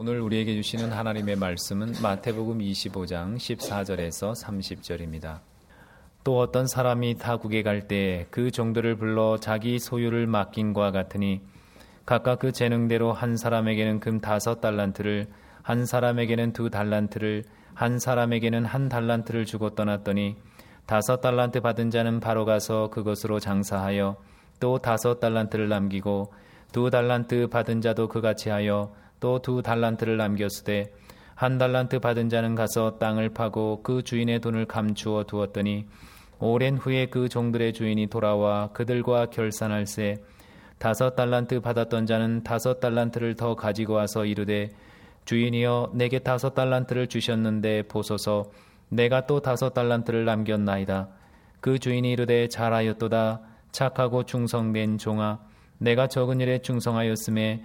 오늘 우리에게 주시는 하나님의 말씀은 마태복음 25장 14절에서 30절입니다. 또 어떤 사람이 타국에 갈때그 종들을 불러 자기 소유를 맡긴과 같으니 각각 그 재능대로 한 사람에게는 금 다섯 달란트를 한 사람에게는 두 달란트를 한 사람에게는 한 달란트를 주고 떠났더니 다섯 달란트 받은 자는 바로 가서 그것으로 장사하여 또 다섯 달란트를 남기고 두 달란트 받은 자도 그같이 하여 또 두 달란트를 남겼으되 한 달란트 받은 자는 가서 땅을 파고 그 주인의 돈을 감추어 두었더니 오랜 후에 그 종들의 주인이 돌아와 그들과 결산할세. 다섯 달란트 받았던 자는 다섯 달란트를 더 가지고 와서 이르되 주인이여 내게 다섯 달란트를 주셨는데 보소서. 내가 또 다섯 달란트를 남겼나이다. 그 주인이 이르되 잘하였도다. 착하고 충성된 종아 내가 적은 일에 충성하였음에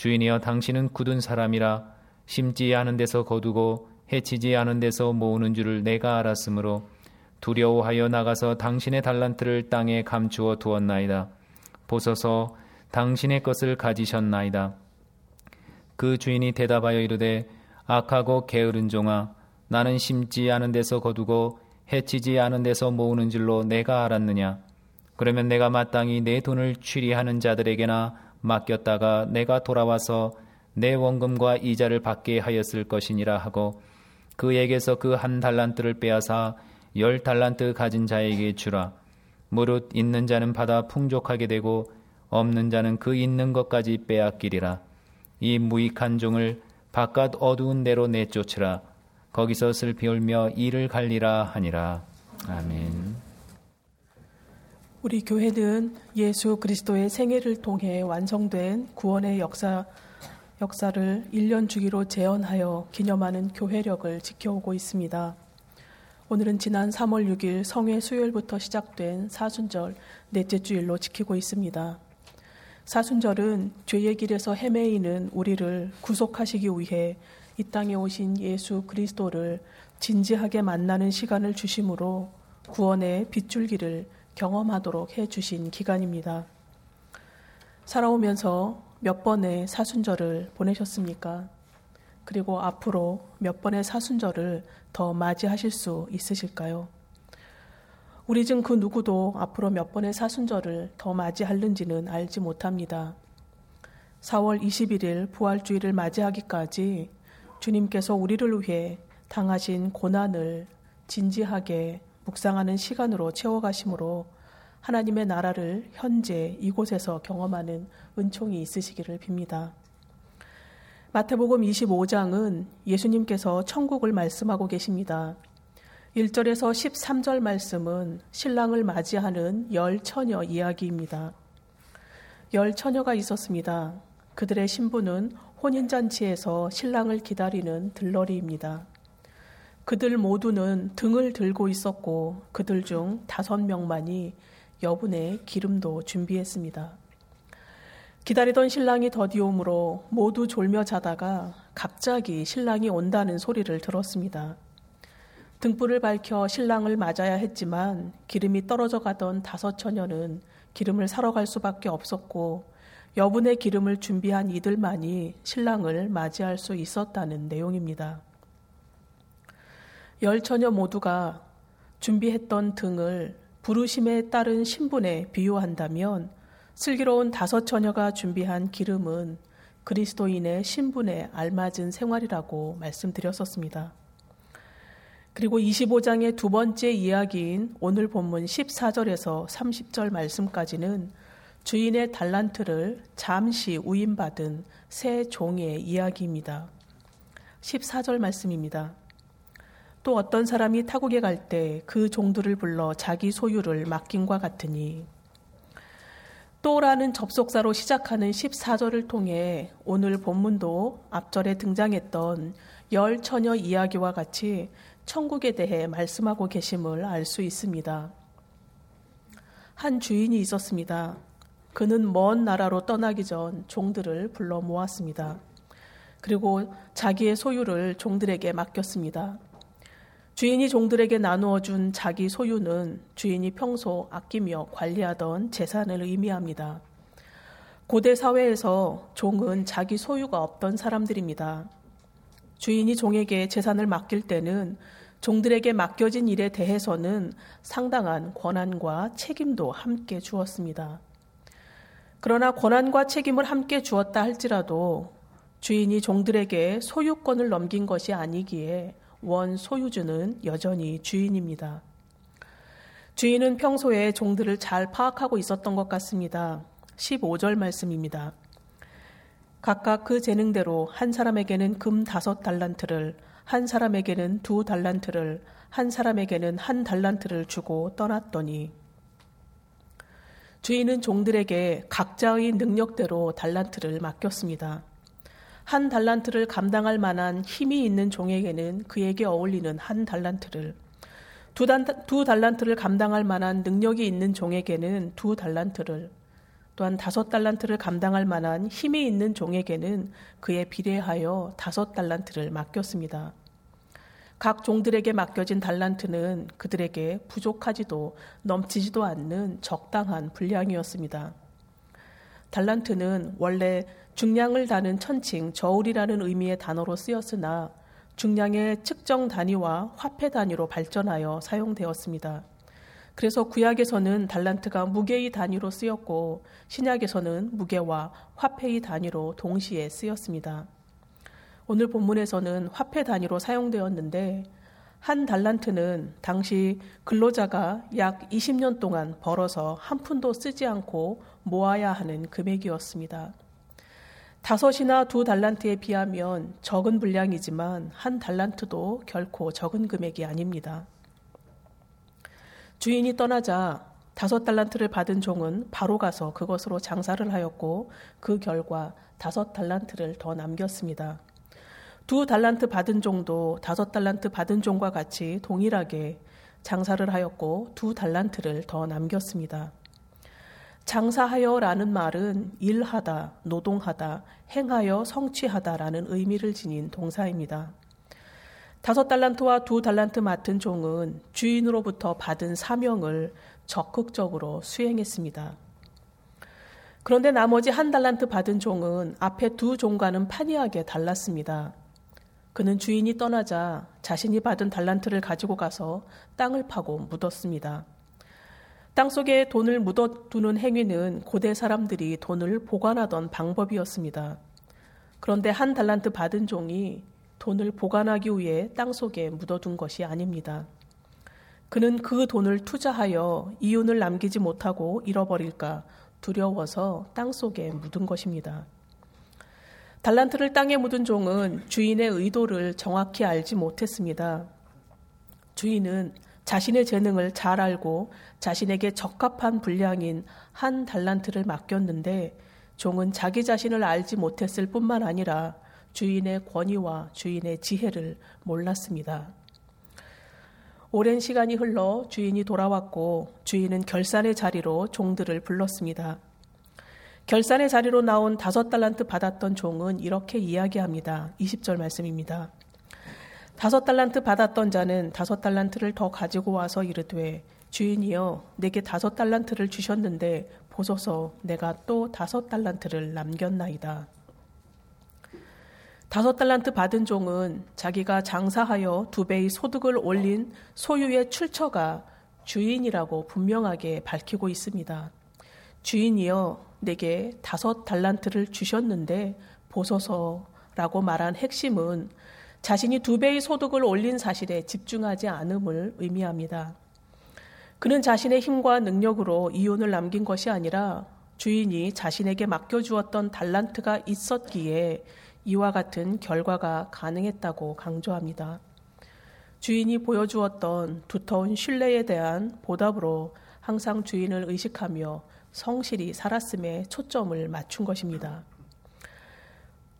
주인이여 당신은 굳은 사람이라 심지 않은 데서 거두고 해치지 않은 데서 모으는 줄을 내가 알았으므로 두려워하여 나가서 당신의 달란트를 땅에 감추어 두었나이다. 보소서 당신의 것을 가지셨나이다. 그 주인이 대답하여 이르되 악하고 게으른 종아 나는 심지 않은 데서 거두고 해치지 않은 데서 모으는 줄로 내가 알았느냐 그러면 내가 마땅히 내 돈을 취리하는 자들에게나 맡겼다가 내가 돌아와서 내 원금과 이자를 받게 하였을 것이니라 하고 그에게서 그 한 달란트를 빼앗아 열 달란트 가진 자에게 주라. 무릇 있는 자는 받아 풍족하게 되고 없는 자는 그 있는 것까지 빼앗기리라. 이 무익한 종을 바깥 어두운 데로 내쫓으라. 거기서 슬피 울며 이를 갈리라 하니라. 아멘. 우리 교회는 예수 그리스도의 생애를 통해 완성된 구원의 역사, 역사를 1년 주기로 재현하여 기념하는 교회력을 지켜오고 있습니다. 오늘은 지난 3월 6일 성회 수요일부터 시작된 사순절 넷째 주일로 지키고 있습니다. 사순절은 죄의 길에서 헤매이는 우리를 구속하시기 위해 이 땅에 오신 예수 그리스도를 진지하게 만나는 시간을 주심으로 구원의 빗줄기를 경험하도록 해 주신 기간입니다. 살아오면서 몇 번의 사순절을 보내셨습니까? 그리고 앞으로 몇 번의 사순절을 더 맞이하실 수 있으실까요? 우리 중 그 누구도 앞으로 몇 번의 사순절을 더 맞이할는지는 알지 못합니다. 4월 21일 부활주의를 맞이하기까지 주님께서 우리를 위해 당하신 고난을 진지하게 묵상하는 시간으로 채워가심으로 하나님의 나라를 현재 이곳에서 경험하는 은총이 있으시기를 빕니다. 마태복음 25장은 예수님께서 천국을 말씀하고 계십니다. 1절에서 13절 말씀은 신랑을 맞이하는 열 처녀 이야기입니다. 열 처녀가 있었습니다. 그들의 신부는 혼인잔치에서 신랑을 기다리는 들러리입니다. 그들 모두는 등을 들고 있었고 그들 중 다섯 명만이 여분의 기름도 준비했습니다. 기다리던 신랑이 더디움으로 모두 졸며 자다가 갑자기 신랑이 온다는 소리를 들었습니다. 등불을 밝혀 신랑을 맞아야 했지만 기름이 떨어져 가던 다섯 처녀는 기름을 사러 갈 수밖에 없었고 여분의 기름을 준비한 이들만이 신랑을 맞이할 수 있었다는 내용입니다. 열 처녀 모두가 준비했던 등을 부르심에 따른 신분에 비유한다면 슬기로운 다섯 처녀가 준비한 기름은 그리스도인의 신분에 알맞은 생활이라고 말씀드렸었습니다. 그리고 25장의 두 번째 이야기인 오늘 본문 14절에서 30절 말씀까지는 주인의 달란트를 잠시 우임받은 새 종의 이야기입니다. 14절 말씀입니다. 또 어떤 사람이 타국에 갈 때 그 종들을 불러 자기 소유를 맡김과 같으니 또라는 접속사로 시작하는 14절을 통해 오늘 본문도 앞절에 등장했던 열 처녀 이야기와 같이 천국에 대해 말씀하고 계심을 알 수 있습니다. 한 주인이 있었습니다. 그는 먼 나라로 떠나기 전 종들을 불러 모았습니다. 그리고 자기의 소유를 종들에게 맡겼습니다. 주인이 종들에게 나누어 준 자기 소유는 주인이 평소 아끼며 관리하던 재산을 의미합니다. 고대 사회에서 종은 자기 소유가 없던 사람들입니다. 주인이 종에게 재산을 맡길 때는 종들에게 맡겨진 일에 대해서는 상당한 권한과 책임도 함께 주었습니다. 그러나 권한과 책임을 함께 주었다 할지라도 주인이 종들에게 소유권을 넘긴 것이 아니기에 원 소유주는 여전히 주인입니다. 주인은 평소에 종들을 잘 파악하고 있었던 것 같습니다. 15절 말씀입니다. 각각 그 재능대로 한 사람에게는 금 다섯 달란트를, 한 사람에게는 두 달란트를, 한 사람에게는 한 달란트를 주고 떠났더니 주인은 종들에게 각자의 능력대로 달란트를 맡겼습니다. 한 달란트를 감당할 만한 힘이 있는 종에게는 그에게 어울리는 한 달란트를, 두, 단, 두 달란트를 감당할 만한 능력이 있는 종에게는 두 달란트를, 또한 다섯 달란트를 감당할 만한 힘이 있는 종에게는 그에 비례하여 다섯 달란트를 맡겼습니다. 각 종들에게 맡겨진 달란트는 그들에게 부족하지도 넘치지도 않는 적당한 분량이었습니다. 달란트는 원래 중량을 다는 천칭, 저울이라는 의미의 단어로 쓰였으나 중량의 측정 단위와 화폐 단위로 발전하여 사용되었습니다. 그래서 구약에서는 달란트가 무게의 단위로 쓰였고 신약에서는 무게와 화폐의 단위로 동시에 쓰였습니다. 오늘 본문에서는 화폐 단위로 사용되었는데 한 달란트는 당시 근로자가 약 20년 동안 벌어서 한 푼도 쓰지 않고 모아야 하는 금액이었습니다. 다섯이나 두 달란트에 비하면 적은 분량이지만 한 달란트도 결코 적은 금액이 아닙니다. 주인이 떠나자 다섯 달란트를 받은 종은 바로 가서 그것으로 장사를 하였고 그 결과 다섯 달란트를 더 남겼습니다. 두 달란트 받은 종도 다섯 달란트 받은 종과 같이 동일하게 장사를 하였고 두 달란트를 더 남겼습니다. 장사하여라는 말은 일하다, 노동하다, 행하여 성취하다라는 의미를 지닌 동사입니다. 다섯 달란트와 두 달란트 맡은 종은 주인으로부터 받은 사명을 적극적으로 수행했습니다. 그런데 나머지 한 달란트 받은 종은 앞에 두 종과는 판이하게 달랐습니다. 그는 주인이 떠나자 자신이 받은 달란트를 가지고 가서 땅을 파고 묻었습니다. 땅 속에 돈을 묻어두는 행위는 고대 사람들이 돈을 보관하던 방법이었습니다. 그런데 한 달란트 받은 종이 돈을 보관하기 위해 땅 속에 묻어둔 것이 아닙니다. 그는 그 돈을 투자하여 이윤을 남기지 못하고 잃어버릴까 두려워서 땅 속에 묻은 것입니다. 달란트를 땅에 묻은 종은 주인의 의도를 정확히 알지 못했습니다. 주인은 자신의 재능을 잘 알고 자신에게 적합한 분량인 한 달란트를 맡겼는데 종은 자기 자신을 알지 못했을 뿐만 아니라 주인의 권위와 주인의 지혜를 몰랐습니다. 오랜 시간이 흘러 주인이 돌아왔고 주인은 결산의 자리로 종들을 불렀습니다. 결산의 자리로 나온 다섯 달란트 받았던 종은 이렇게 이야기합니다. 20절 말씀입니다. 다섯 달란트 받았던 자는 다섯 달란트를 더 가지고 와서 이르되 주인이여 내게 다섯 달란트를 주셨는데 보소서 내가 또 다섯 달란트를 남겼나이다. 다섯 달란트 받은 종은 자기가 장사하여 두 배의 소득을 올린 소유의 출처가 주인이라고 분명하게 밝히고 있습니다. 주인이여 내게 다섯 달란트를 주셨는데 보소서라고 말한 핵심은 자신이 두 배의 소득을 올린 사실에 집중하지 않음을 의미합니다. 그는 자신의 힘과 능력으로 이윤을 남긴 것이 아니라 주인이 자신에게 맡겨주었던 달란트가 있었기에 이와 같은 결과가 가능했다고 강조합니다. 주인이 보여주었던 두터운 신뢰에 대한 보답으로 항상 주인을 의식하며 성실히 살았음에 초점을 맞춘 것입니다.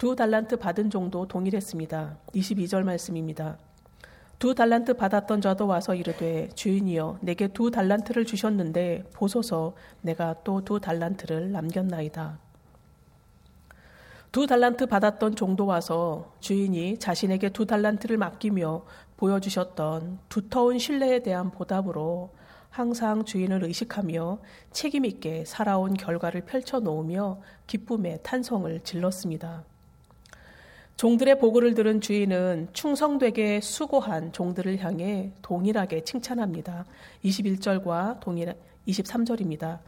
두 달란트 받은 종도 동일했습니다. 22절 말씀입니다. 두 달란트 받았던 자도 와서 이르되 주인이여 내게 두 달란트를 주셨는데 보소서 내가 또 두 달란트를 남겼나이다. 두 달란트 받았던 종도 와서 주인이 자신에게 두 달란트를 맡기며 보여주셨던 두터운 신뢰에 대한 보답으로 항상 주인을 의식하며 책임있게 살아온 결과를 펼쳐놓으며 기쁨의 탄성을 질렀습니다. 종들의 보고를 들은 주인은 충성되게 수고한 종들을 향해 동일하게 칭찬합니다. 21절과 동일 23절입니다.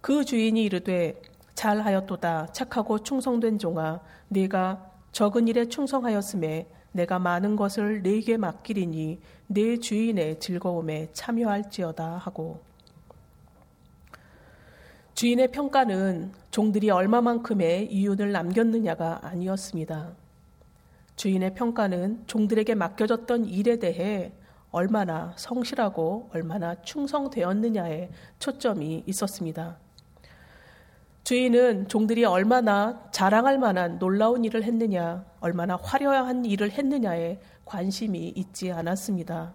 그 주인이 이르되 잘하였도다 착하고 충성된 종아 네가 적은 일에 충성하였음에 내가 많은 것을 네게 맡기리니 네 주인의 즐거움에 참여할지어다 하고 주인의 평가는 종들이 얼마만큼의 이윤을 남겼느냐가 아니었습니다. 주인의 평가는 종들에게 맡겨졌던 일에 대해 얼마나 성실하고 얼마나 충성되었느냐에 초점이 있었습니다. 주인은 종들이 얼마나 자랑할 만한 놀라운 일을 했느냐, 얼마나 화려한 일을 했느냐에 관심이 있지 않았습니다.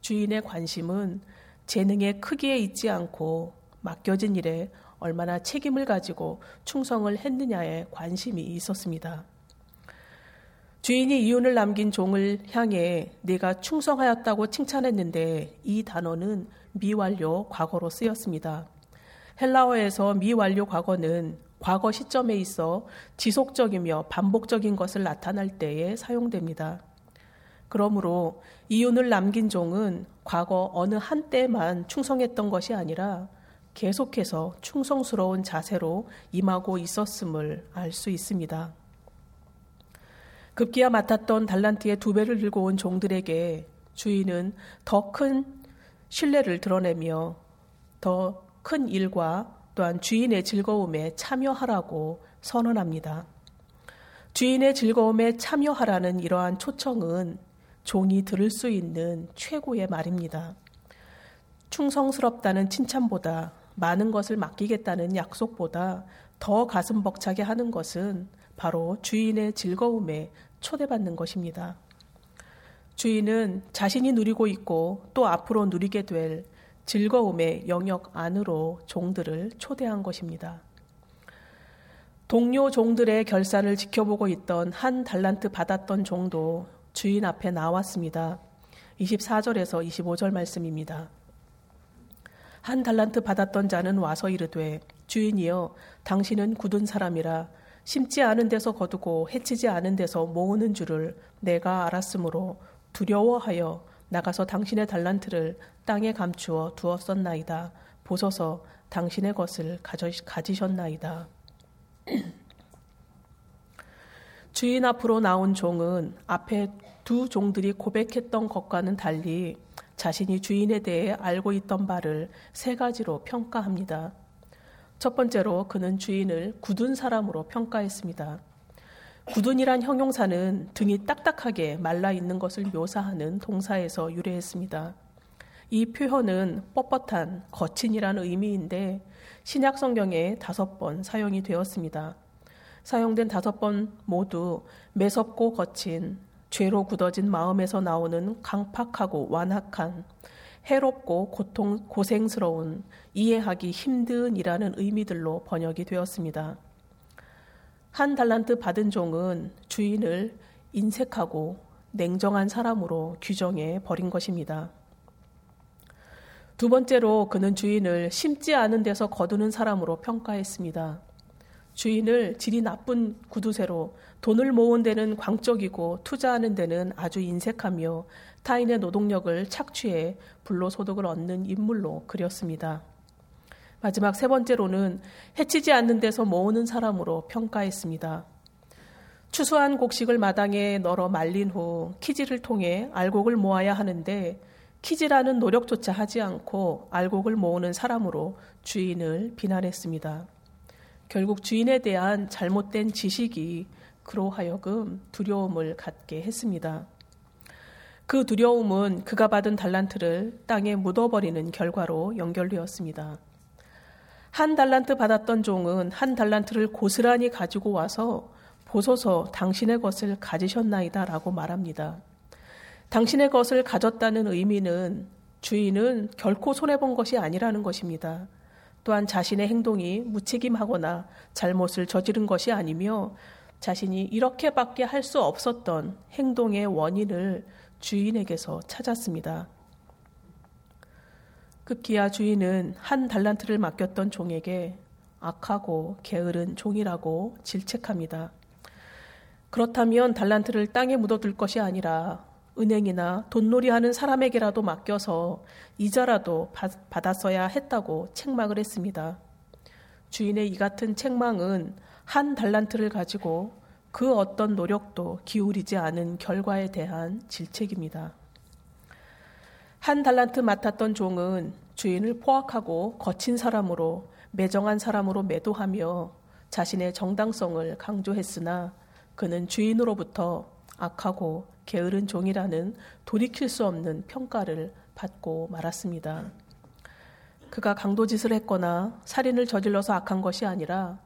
주인의 관심은 재능의 크기에 있지 않고 맡겨진 일에 얼마나 책임을 가지고 충성을 했느냐에 관심이 있었습니다. 주인이 이윤을 남긴 종을 향해 네가 충성하였다고 칭찬했는데 이 단어는 미완료 과거로 쓰였습니다. 헬라어에서 미완료 과거는 과거 시점에 있어 지속적이며 반복적인 것을 나타날 때에 사용됩니다. 그러므로 이윤을 남긴 종은 과거 어느 한때만 충성했던 것이 아니라 계속해서 충성스러운 자세로 임하고 있었음을 알 수 있습니다. 급기야 맡았던 달란트의 두 배를 들고 온 종들에게 주인은 더 큰 신뢰를 드러내며 더 큰 일과 또한 주인의 즐거움에 참여하라고 선언합니다. 주인의 즐거움에 참여하라는 이러한 초청은 종이 들을 수 있는 최고의 말입니다. 충성스럽다는 칭찬보다 많은 것을 맡기겠다는 약속보다 더 가슴 벅차게 하는 것은 바로 주인의 즐거움에 초대받는 것입니다. 주인은 자신이 누리고 있고 또 앞으로 누리게 될 즐거움의 영역 안으로 종들을 초대한 것입니다. 동료 종들의 결산을 지켜보고 있던 한 달란트 받았던 종도 주인 앞에 나왔습니다. 24절에서 25절 말씀입니다. 한 달란트 받았던 자는 와서 이르되 주인이여 당신은 굳은 사람이라 심지 않은 데서 거두고 해치지 않은 데서 모으는 줄을 내가 알았으므로 두려워하여 나가서 당신의 달란트를 땅에 감추어 두었었나이다. 보소서 당신의 것을 가지셨나이다. 주인 앞으로 나온 종은 앞에 두 종들이 고백했던 것과는 달리 자신이 주인에 대해 알고 있던 바를 세 가지로 평가합니다. 첫 번째로 그는 주인을 굳은 사람으로 평가했습니다. 굳은이란 형용사는 등이 딱딱하게 말라 있는 것을 묘사하는 동사에서 유래했습니다. 이 표현은 뻣뻣한, 거친이라는 의미인데 신약 성경에 다섯 번 사용이 되었습니다. 사용된 다섯 번 모두 매섭고 거친, 죄로 굳어진 마음에서 나오는 강팍하고 완악한, 해롭고 고통, 고생스러운, 이해하기 힘든이라는 의미들로 번역이 되었습니다. 한 달란트 받은 종은 주인을 인색하고 냉정한 사람으로 규정해 버린 것입니다. 두 번째로 그는 주인을 심지 않은 데서 거두는 사람으로 평가했습니다. 주인을 질이 나쁜 구두쇠로 돈을 모은 데는 광적이고 투자하는 데는 아주 인색하며 타인의 노동력을 착취해 불로소득을 얻는 인물로 그렸습니다. 마지막 세 번째로는 해치지 않는 데서 모으는 사람으로 평가했습니다. 추수한 곡식을 마당에 널어 말린 후 키지를 통해 알곡을 모아야 하는데 키지라는 노력조차 하지 않고 알곡을 모으는 사람으로 주인을 비난했습니다. 결국 주인에 대한 잘못된 지식이 그로 하여금 두려움을 갖게 했습니다. 그 두려움은 그가 받은 달란트를 땅에 묻어버리는 결과로 연결되었습니다. 한 달란트 받았던 종은 한 달란트를 고스란히 가지고 와서 보소서 당신의 것을 가지셨나이다 라고 말합니다. 당신의 것을 가졌다는 의미는 주인은 결코 손해본 것이 아니라는 것입니다. 또한 자신의 행동이 무책임하거나 잘못을 저지른 것이 아니며 자신이 이렇게밖에 할 수 없었던 행동의 원인을 주인에게서 찾았습니다. 급기야 주인은 한 달란트를 맡겼던 종에게 악하고 게으른 종이라고 질책합니다. 그렇다면 달란트를 땅에 묻어둘 것이 아니라 은행이나 돈놀이 하는 사람에게라도 맡겨서 이자라도 받았어야 했다고 책망을 했습니다. 주인의 이 같은 책망은 한 달란트를 가지고 그 어떤 노력도 기울이지 않은 결과에 대한 질책입니다. 한 달란트 맡았던 종은 주인을 포악하고 거친 사람으로 매정한 사람으로 매도하며 자신의 정당성을 강조했으나 그는 주인으로부터 악하고 게으른 종이라는 돌이킬 수 없는 평가를 받고 말았습니다. 그가 강도짓을 했거나 살인을 저질러서 악한 것이 아니라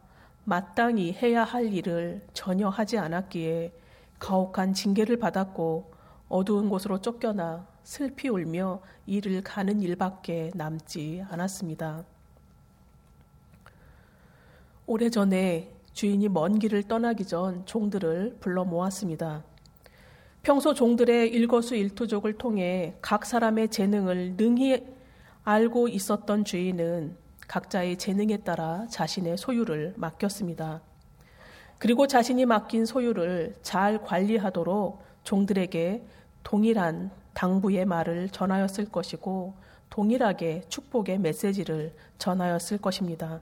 마땅히 해야 할 일을 전혀 하지 않았기에 가혹한 징계를 받았고 어두운 곳으로 쫓겨나 슬피 울며 일을 가는 일밖에 남지 않았습니다. 오래전에 주인이 먼 길을 떠나기 전 종들을 불러 모았습니다. 평소 종들의 일거수일투족을 통해 각 사람의 재능을 능히 알고 있었던 주인은 각자의 재능에 따라 자신의 소유를 맡겼습니다. 그리고 자신이 맡긴 소유를 잘 관리하도록 종들에게 동일한 당부의 말을 전하였을 것이고 동일하게 축복의 메시지를 전하였을 것입니다.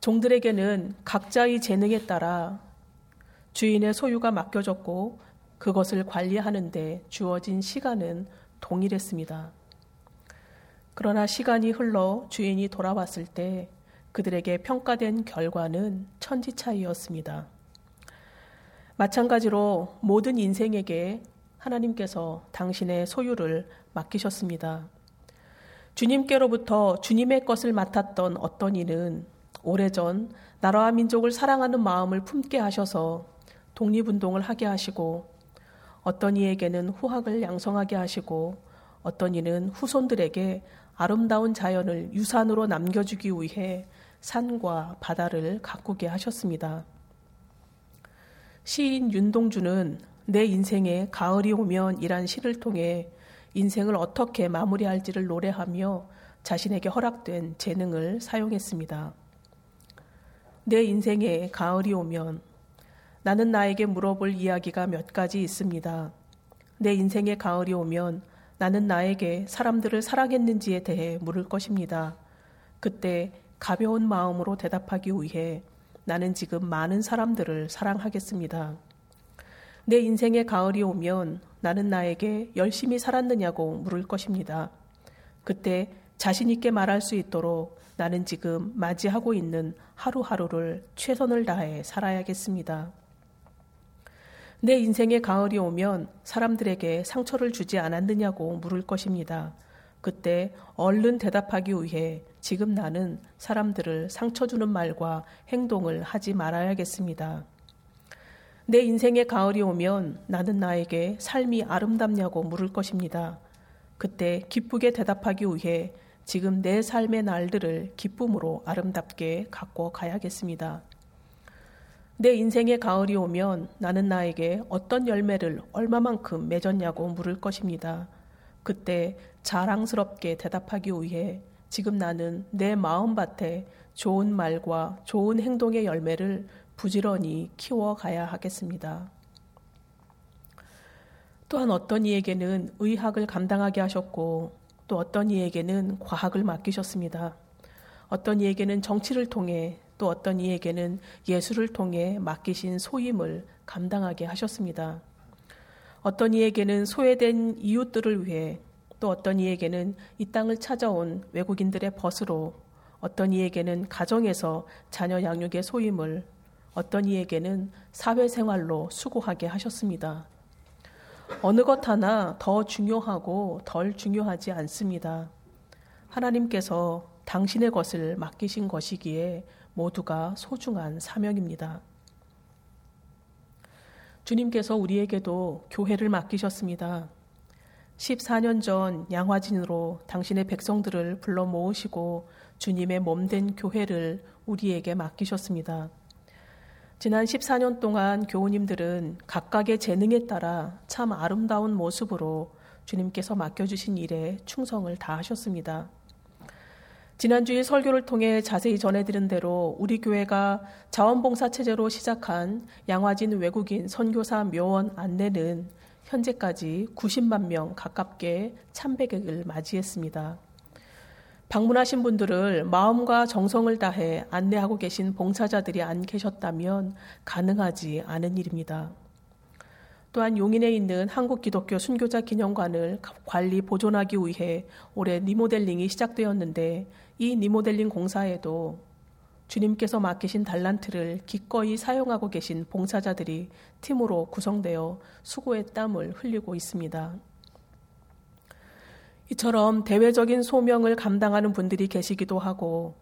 종들에게는 각자의 재능에 따라 주인의 소유가 맡겨졌고 그것을 관리하는데 주어진 시간은 동일했습니다. 그러나 시간이 흘러 주인이 돌아왔을 때 그들에게 평가된 결과는 천지 차이였습니다. 마찬가지로 모든 인생에게 하나님께서 당신의 소유를 맡기셨습니다. 주님께로부터 주님의 것을 맡았던 어떤 이는 오래전 나라와 민족을 사랑하는 마음을 품게 하셔서 독립운동을 하게 하시고 어떤 이에게는 후학을 양성하게 하시고 어떤 이는 후손들에게 아름다운 자연을 유산으로 남겨주기 위해 산과 바다를 가꾸게 하셨습니다. 시인 윤동주는 내 인생에 가을이 오면 이란 시를 통해 인생을 어떻게 마무리할지를 노래하며 자신에게 허락된 재능을 사용했습니다. 내 인생에 가을이 오면 나는 나에게 물어볼 이야기가 몇 가지 있습니다. 내 인생에 가을이 오면 나는 나에게 사람들을 사랑했는지에 대해 물을 것입니다. 그때 가벼운 마음으로 대답하기 위해 나는 지금 많은 사람들을 사랑하겠습니다. 내 인생에 가을이 오면 나는 나에게 열심히 살았느냐고 물을 것입니다. 그때 자신있게 말할 수 있도록 나는 지금 맞이하고 있는 하루하루를 최선을 다해 살아야겠습니다. 내 인생의 가을이 오면 사람들에게 상처를 주지 않았느냐고 물을 것입니다. 그때 얼른 대답하기 위해 지금 나는 사람들을 상처 주는 말과 행동을 하지 말아야겠습니다. 내 인생의 가을이 오면 나는 나에게 삶이 아름답냐고 물을 것입니다. 그때 기쁘게 대답하기 위해 지금 내 삶의 날들을 기쁨으로 아름답게 갖고 가야겠습니다. 내 인생의 가을이 오면 나는 나에게 어떤 열매를 얼마만큼 맺었냐고 물을 것입니다. 그때 자랑스럽게 대답하기 위해 지금 나는 내 마음밭에 좋은 말과 좋은 행동의 열매를 부지런히 키워가야 하겠습니다. 또한 어떤 이에게는 의학을 감당하게 하셨고 또 어떤 이에게는 과학을 맡기셨습니다. 어떤 이에게는 정치를 통해 또 어떤 이에게는 예술을 통해 맡기신 소임을 감당하게 하셨습니다. 어떤 이에게는 소외된 이웃들을 위해 또 어떤 이에게는 이 땅을 찾아온 외국인들의 벗으로 어떤 이에게는 가정에서 자녀 양육의 소임을 어떤 이에게는 사회생활로 수고하게 하셨습니다. 어느 것 하나 더 중요하고 덜 중요하지 않습니다. 하나님께서 당신의 것을 맡기신 것이기에 모두가 소중한 사명입니다. 주님께서 우리에게도 교회를 맡기셨습니다. 14년 전 양화진으로 당신의 백성들을 불러 모으시고 주님의 몸된 교회를 우리에게 맡기셨습니다. 지난 14년 동안 교우님들은 각각의 재능에 따라 참 아름다운 모습으로 주님께서 맡겨주신 일에 충성을 다하셨습니다. 지난주일 설교를 통해 자세히 전해드린 대로 우리 교회가 자원봉사 체제로 시작한 양화진 외국인 선교사 묘원 안내는 현재까지 90만 명 가깝게 참배객을 맞이했습니다. 방문하신 분들을 마음과 정성을 다해 안내하고 계신 봉사자들이 안 계셨다면 가능하지 않은 일입니다. 또한 용인에 있는 한국 기독교 순교자 기념관을 관리 보존하기 위해 올해 리모델링이 시작되었는데 이 리모델링 공사에도 주님께서 맡기신 달란트를 기꺼이 사용하고 계신 봉사자들이 팀으로 구성되어 수고의 땀을 흘리고 있습니다. 이처럼 대외적인 소명을 감당하는 분들이 계시기도 하고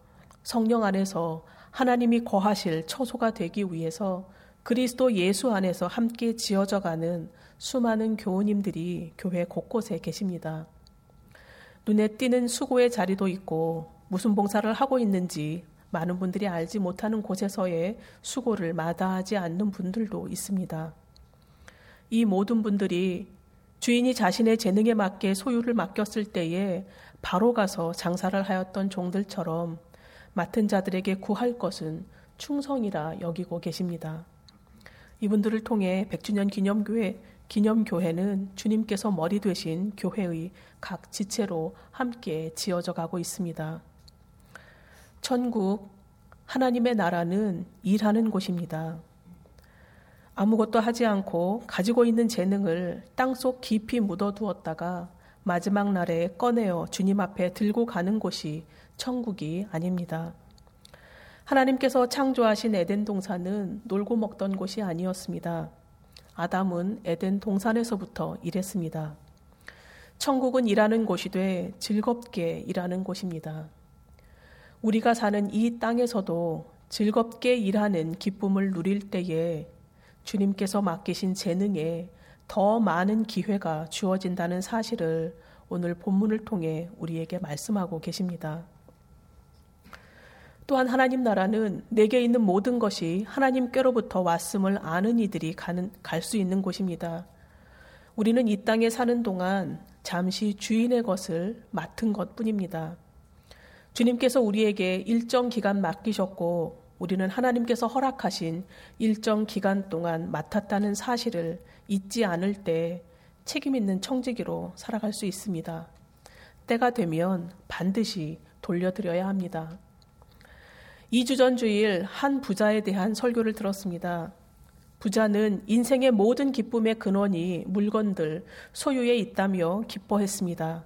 성령 안에서 하나님이 거하실 처소가 되기 위해서 그리스도 예수 안에서 함께 지어져 가는 수많은 교우님들이 교회 곳곳에 계십니다. 눈에 띄는 수고의 자리도 있고 무슨 봉사를 하고 있는지 많은 분들이 알지 못하는 곳에서의 수고를 마다하지 않는 분들도 있습니다. 이 모든 분들이 주인이 자신의 재능에 맞게 소유를 맡겼을 때에 바로 가서 장사를 하였던 종들처럼 맡은 자들에게 구할 것은 충성이라 여기고 계십니다. 이분들을 통해 100주년 기념교회 기념교회는 주님께서 머리 되신 교회의 각 지체로 함께 지어져 가고 있습니다. 천국 하나님의 나라는 일하는 곳입니다. 아무것도 하지 않고 가지고 있는 재능을 땅속 깊이 묻어두었다가 마지막 날에 꺼내어 주님 앞에 들고 가는 곳이 천국이 아닙니다. 하나님께서 창조하신 에덴 동산은 놀고 먹던 곳이 아니었습니다. 아담은 에덴 동산에서부터 일했습니다. 천국은 일하는 곳이 돼 즐겁게 일하는 곳입니다. 우리가 사는 이 땅에서도 즐겁게 일하는 기쁨을 누릴 때에 주님께서 맡기신 재능에 더 많은 기회가 주어진다는 사실을 오늘 본문을 통해 우리에게 말씀하고 계십니다. 또한 하나님 나라는 내게 있는 모든 것이 하나님께로부터 왔음을 아는 이들이 갈수 있는 곳입니다. 우리는 이 땅에 사는 동안 잠시 주인의 것을 맡은 것 뿐입니다. 주님께서 우리에게 일정 기간 맡기셨고 우리는 하나님께서 허락하신 일정 기간 동안 맡았다는 사실을 잊지 않을 때 책임 있는 청지기로 살아갈 수 있습니다. 때가 되면 반드시 돌려드려야 합니다. 2주 전 주일 한 부자에 대한 설교를 들었습니다. 부자는 인생의 모든 기쁨의 근원이 물건들, 소유에 있다며 기뻐했습니다.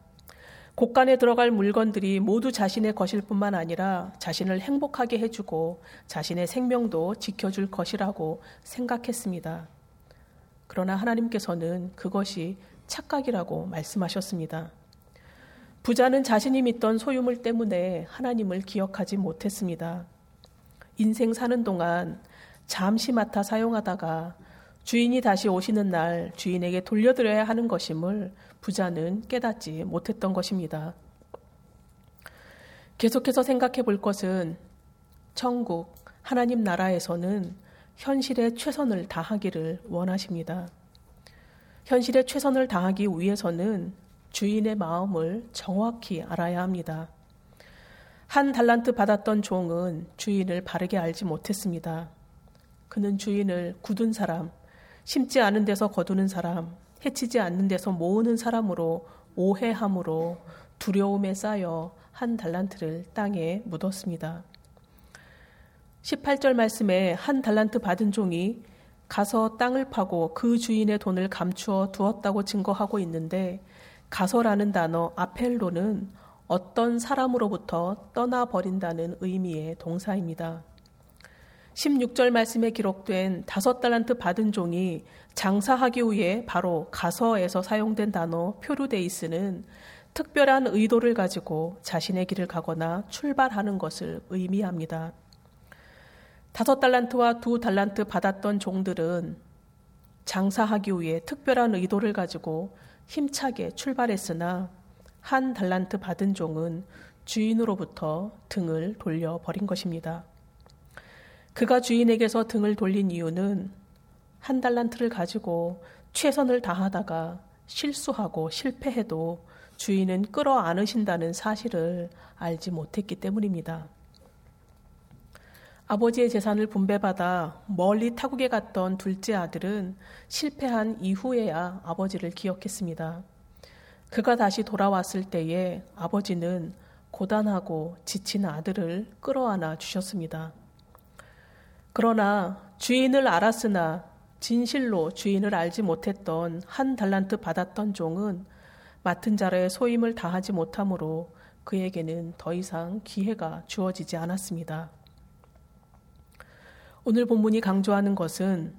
곳간에 들어갈 물건들이 모두 자신의 것일 뿐만 아니라 자신을 행복하게 해주고 자신의 생명도 지켜줄 것이라고 생각했습니다. 그러나 하나님께서는 그것이 착각이라고 말씀하셨습니다. 부자는 자신이 믿던 소유물 때문에 하나님을 기억하지 못했습니다. 인생 사는 동안 잠시 맡아 사용하다가 주인이 다시 오시는 날 주인에게 돌려드려야 하는 것임을 부자는 깨닫지 못했던 것입니다. 계속해서 생각해 볼 것은 천국, 하나님 나라에서는 현실에 최선을 다하기를 원하십니다. 현실에 최선을 다하기 위해서는 주인의 마음을 정확히 알아야 합니다. 한 달란트 받았던 종은 주인을 바르게 알지 못했습니다. 그는 주인을 굳은 사람, 심지 않은 데서 거두는 사람, 해치지 않는 데서 모으는 사람으로 오해함으로 두려움에 쌓여 한 달란트를 땅에 묻었습니다. 18절 말씀에 한 달란트 받은 종이 가서 땅을 파고 그 주인의 돈을 감추어 두었다고 증거하고 있는데 가서라는 단어 아펠로는 어떤 사람으로부터 떠나버린다는 의미의 동사입니다. 16절 말씀에 기록된 다섯 달란트 받은 종이 장사하기 위해 바로 가서에서 사용된 단어 표류데이스는 특별한 의도를 가지고 자신의 길을 가거나 출발하는 것을 의미합니다. 다섯 달란트와 두 달란트 받았던 종들은 장사하기 위해 특별한 의도를 가지고 힘차게 출발했으나 한 달란트 받은 종은 주인으로부터 등을 돌려버린 것입니다. 그가 주인에게서 등을 돌린 이유는 한 달란트를 가지고 최선을 다하다가 실수하고 실패해도 주인은 끌어안으신다는 사실을 알지 못했기 때문입니다. 아버지의 재산을 분배받아 멀리 타국에 갔던 둘째 아들은 실패한 이후에야 아버지를 기억했습니다. 그가 다시 돌아왔을 때에 아버지는 고단하고 지친 아들을 끌어안아 주셨습니다. 그러나 주인을 알았으나 진실로 주인을 알지 못했던 한 달란트 받았던 종은 맡은 자의 소임을 다하지 못하므로 그에게는 더 이상 기회가 주어지지 않았습니다. 오늘 본문이 강조하는 것은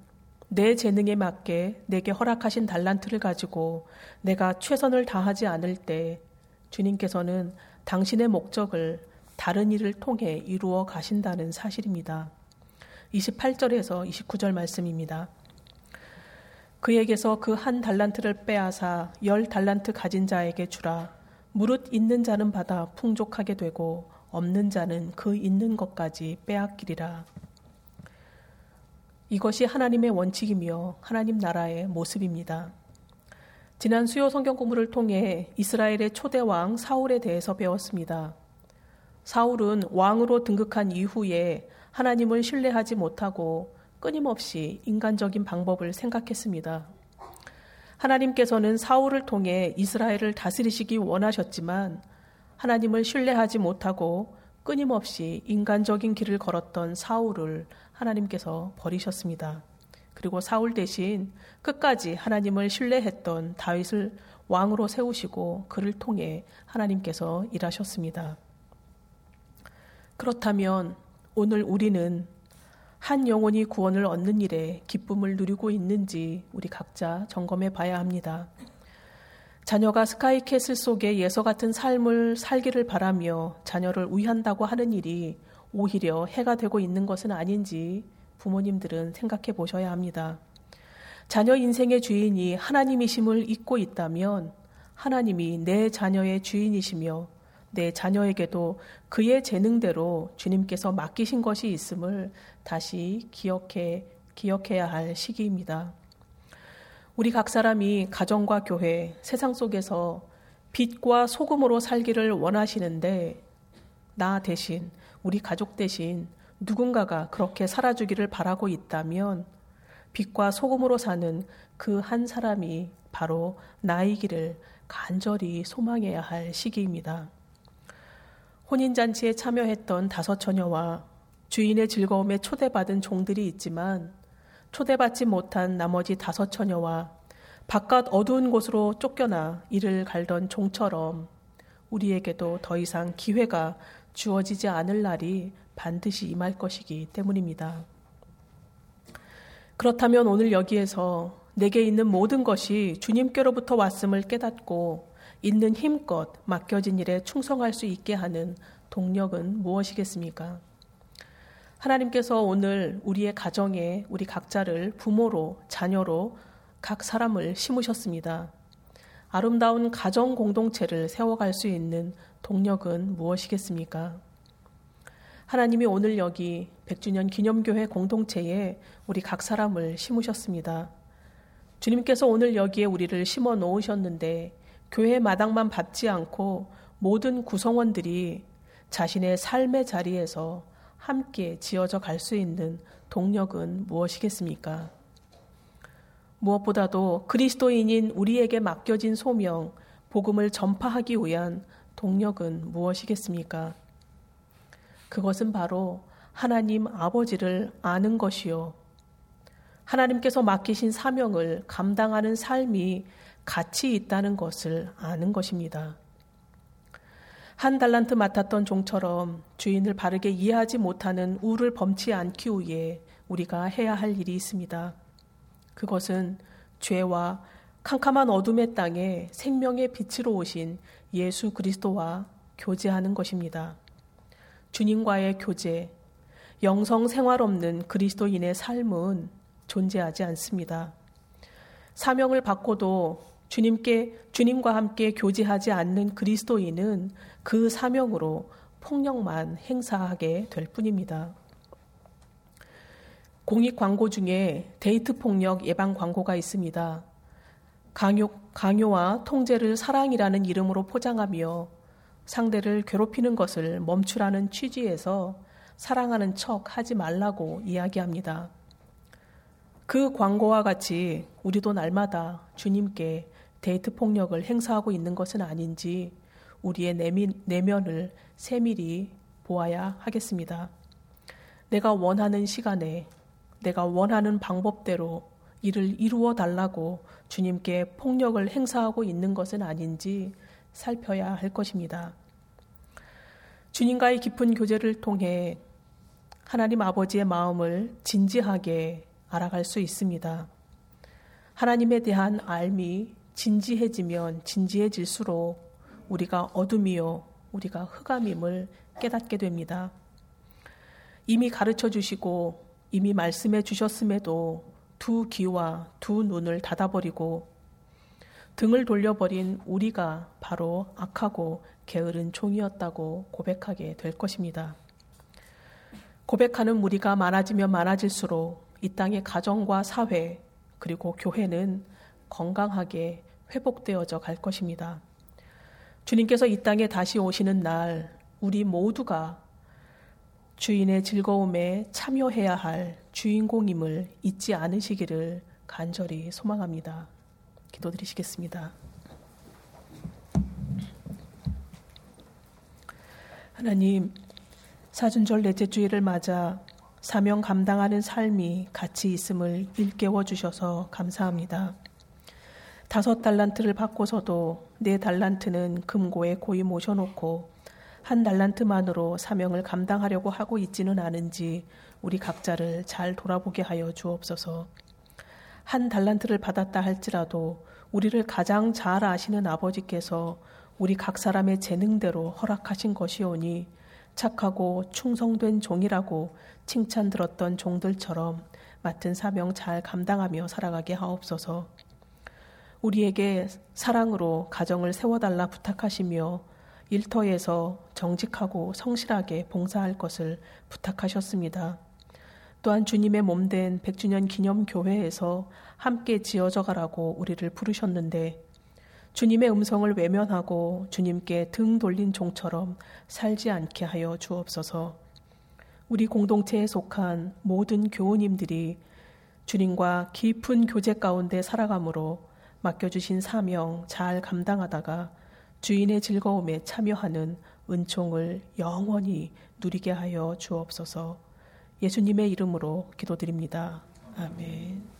내 재능에 맞게 내게 허락하신 달란트를 가지고 내가 최선을 다하지 않을 때 주님께서는 당신의 목적을 다른 일을 통해 이루어 가신다는 사실입니다. 28절에서 29절 말씀입니다. 그에게서 그 한 달란트를 빼앗아 열 달란트 가진 자에게 주라. 무릇 있는 자는 받아 풍족하게 되고 없는 자는 그 있는 것까지 빼앗기리라. 이것이 하나님의 원칙이며 하나님 나라의 모습입니다. 지난 수요 성경 공부를 통해 이스라엘의 초대 왕 사울에 대해서 배웠습니다. 사울은 왕으로 등극한 이후에 하나님을 신뢰하지 못하고 끊임없이 인간적인 방법을 생각했습니다. 하나님께서는 사울을 통해 이스라엘을 다스리시기 원하셨지만 하나님을 신뢰하지 못하고 끊임없이 인간적인 길을 걸었던 사울을 하나님께서 버리셨습니다. 그리고 사울 대신 끝까지 하나님을 신뢰했던 다윗을 왕으로 세우시고 그를 통해 하나님께서 일하셨습니다. 그렇다면 오늘 우리는 한 영혼이 구원을 얻는 일에 기쁨을 누리고 있는지 우리 각자 점검해 봐야 합니다. 자녀가 스카이캐슬 속에 예서 같은 삶을 살기를 바라며 자녀를 위한다고 하는 일이 오히려 해가 되고 있는 것은 아닌지 부모님들은 생각해 보셔야 합니다. 자녀 인생의 주인이 하나님이심을 잊고 있다면 하나님이 내 자녀의 주인이시며 내 자녀에게도 그의 재능대로 주님께서 맡기신 것이 있음을 다시 기억해 기억해야 할 시기입니다. 우리 각 사람이 가정과 교회, 세상 속에서 빛과 소금으로 살기를 원하시는데 나 대신 우리 가족 대신 누군가가 그렇게 살아주기를 바라고 있다면 빛과 소금으로 사는 그 한 사람이 바로 나이기를 간절히 소망해야 할 시기입니다. 혼인잔치에 참여했던 다섯 처녀와 주인의 즐거움에 초대받은 종들이 있지만 초대받지 못한 나머지 다섯 처녀와 바깥 어두운 곳으로 쫓겨나 이를 갈던 종처럼 우리에게도 더 이상 기회가 주어지지 않을 날이 반드시 임할 것이기 때문입니다. 그렇다면 오늘 여기에서 내게 있는 모든 것이 주님께로부터 왔음을 깨닫고 있는 힘껏 맡겨진 일에 충성할 수 있게 하는 동력은 무엇이겠습니까? 하나님께서 오늘 우리의 가정에 우리 각자를 부모로, 자녀로 각 사람을 심으셨습니다. 아름다운 가정 공동체를 세워갈 수 있는 동력은 무엇이겠습니까? 하나님이 오늘 여기 100주년 기념교회 공동체에 우리 각 사람을 심으셨습니다. 주님께서 오늘 여기에 우리를 심어 놓으셨는데 교회 마당만 밟지 않고 모든 구성원들이 자신의 삶의 자리에서 함께 지어져 갈 수 있는 동력은 무엇이겠습니까? 무엇보다도 그리스도인인 우리에게 맡겨진 소명, 복음을 전파하기 위한 동력은 무엇이겠습니까? 그것은 바로 하나님 아버지를 아는 것이요. 하나님께서 맡기신 사명을 감당하는 삶이 가치 있다는 것을 아는 것입니다. 한 달란트 맡았던 종처럼 주인을 바르게 이해하지 못하는 우를 범치 않기 위해 우리가 해야 할 일이 있습니다. 그것은 죄와 캄캄한 어둠의 땅에 생명의 빛으로 오신 예수 그리스도와 교제하는 것입니다. 주님과의 교제, 영성 생활 없는 그리스도인의 삶은 존재하지 않습니다. 사명을 받고도 주님께 주님과 함께 교제하지 않는 그리스도인은 그 사명으로 폭력만 행사하게 될 뿐입니다. 공익 광고 중에 데이트 폭력 예방 광고가 있습니다. 강요, 강요와 통제를 사랑이라는 이름으로 포장하며 상대를 괴롭히는 것을 멈추라는 취지에서 사랑하는 척 하지 말라고 이야기합니다. 그 광고와 같이 우리도 날마다 주님께 데이트 폭력을 행사하고 있는 것은 아닌지 우리의 내민, 내면을 세밀히 보아야 하겠습니다. 내가 원하는 시간에 내가 원하는 방법대로 이를 이루어 달라고 주님께 폭력을 행사하고 있는 것은 아닌지 살펴야 할 것입니다. 주님과의 깊은 교제를 통해 하나님 아버지의 마음을 진지하게 알아갈 수 있습니다. 하나님에 대한 알미 진지해지면 진지해질수록 우리가 어둠이요, 우리가 흑암임을 깨닫게 됩니다. 이미 가르쳐 주시고 이미 말씀해 주셨음에도 두 귀와 두 눈을 닫아버리고 등을 돌려버린 우리가 바로 악하고 게으른 종이었다고 고백하게 될 것입니다. 고백하는 무리가 많아지면 많아질수록 이 땅의 가정과 사회 그리고 교회는 건강하게 회복되어져 갈 것입니다. 주님께서 이 땅에 다시 오시는 날 우리 모두가 주인의 즐거움에 참여해야 할 주인공임을 잊지 않으시기를 간절히 소망합니다. 기도드리시겠습니다. 하나님, 사준절 넷째 주일을 맞아 사명 감당하는 삶이 같이 있음을 일깨워 주셔서 감사합니다. 다섯 달란트를 받고서도 네 달란트는 금고에 고이 모셔놓고 한 달란트만으로 사명을 감당하려고 하고 있지는 않은지 우리 각자를 잘 돌아보게 하여 주옵소서. 한 달란트를 받았다 할지라도 우리를 가장 잘 아시는 아버지께서 우리 각 사람의 재능대로 허락하신 것이오니 착하고 충성된 종이라고 칭찬 들었던 종들처럼 맡은 사명 잘 감당하며 살아가게 하옵소서. 우리에게 사랑으로 가정을 세워달라 부탁하시며 일터에서 정직하고 성실하게 봉사할 것을 부탁하셨습니다. 또한 주님의 몸된 100주년 기념 교회에서 함께 지어져 가라고 우리를 부르셨는데 주님의 음성을 외면하고 주님께 등 돌린 종처럼 살지 않게 하여 주옵소서. 우리 공동체에 속한 모든 교우님들이 주님과 깊은 교제 가운데 살아감으로 맡겨주신 사명 잘 감당하다가 주인의 즐거움에 참여하는 은총을 영원히 누리게 하여 주옵소서 예수님의 이름으로 기도드립니다. 아멘.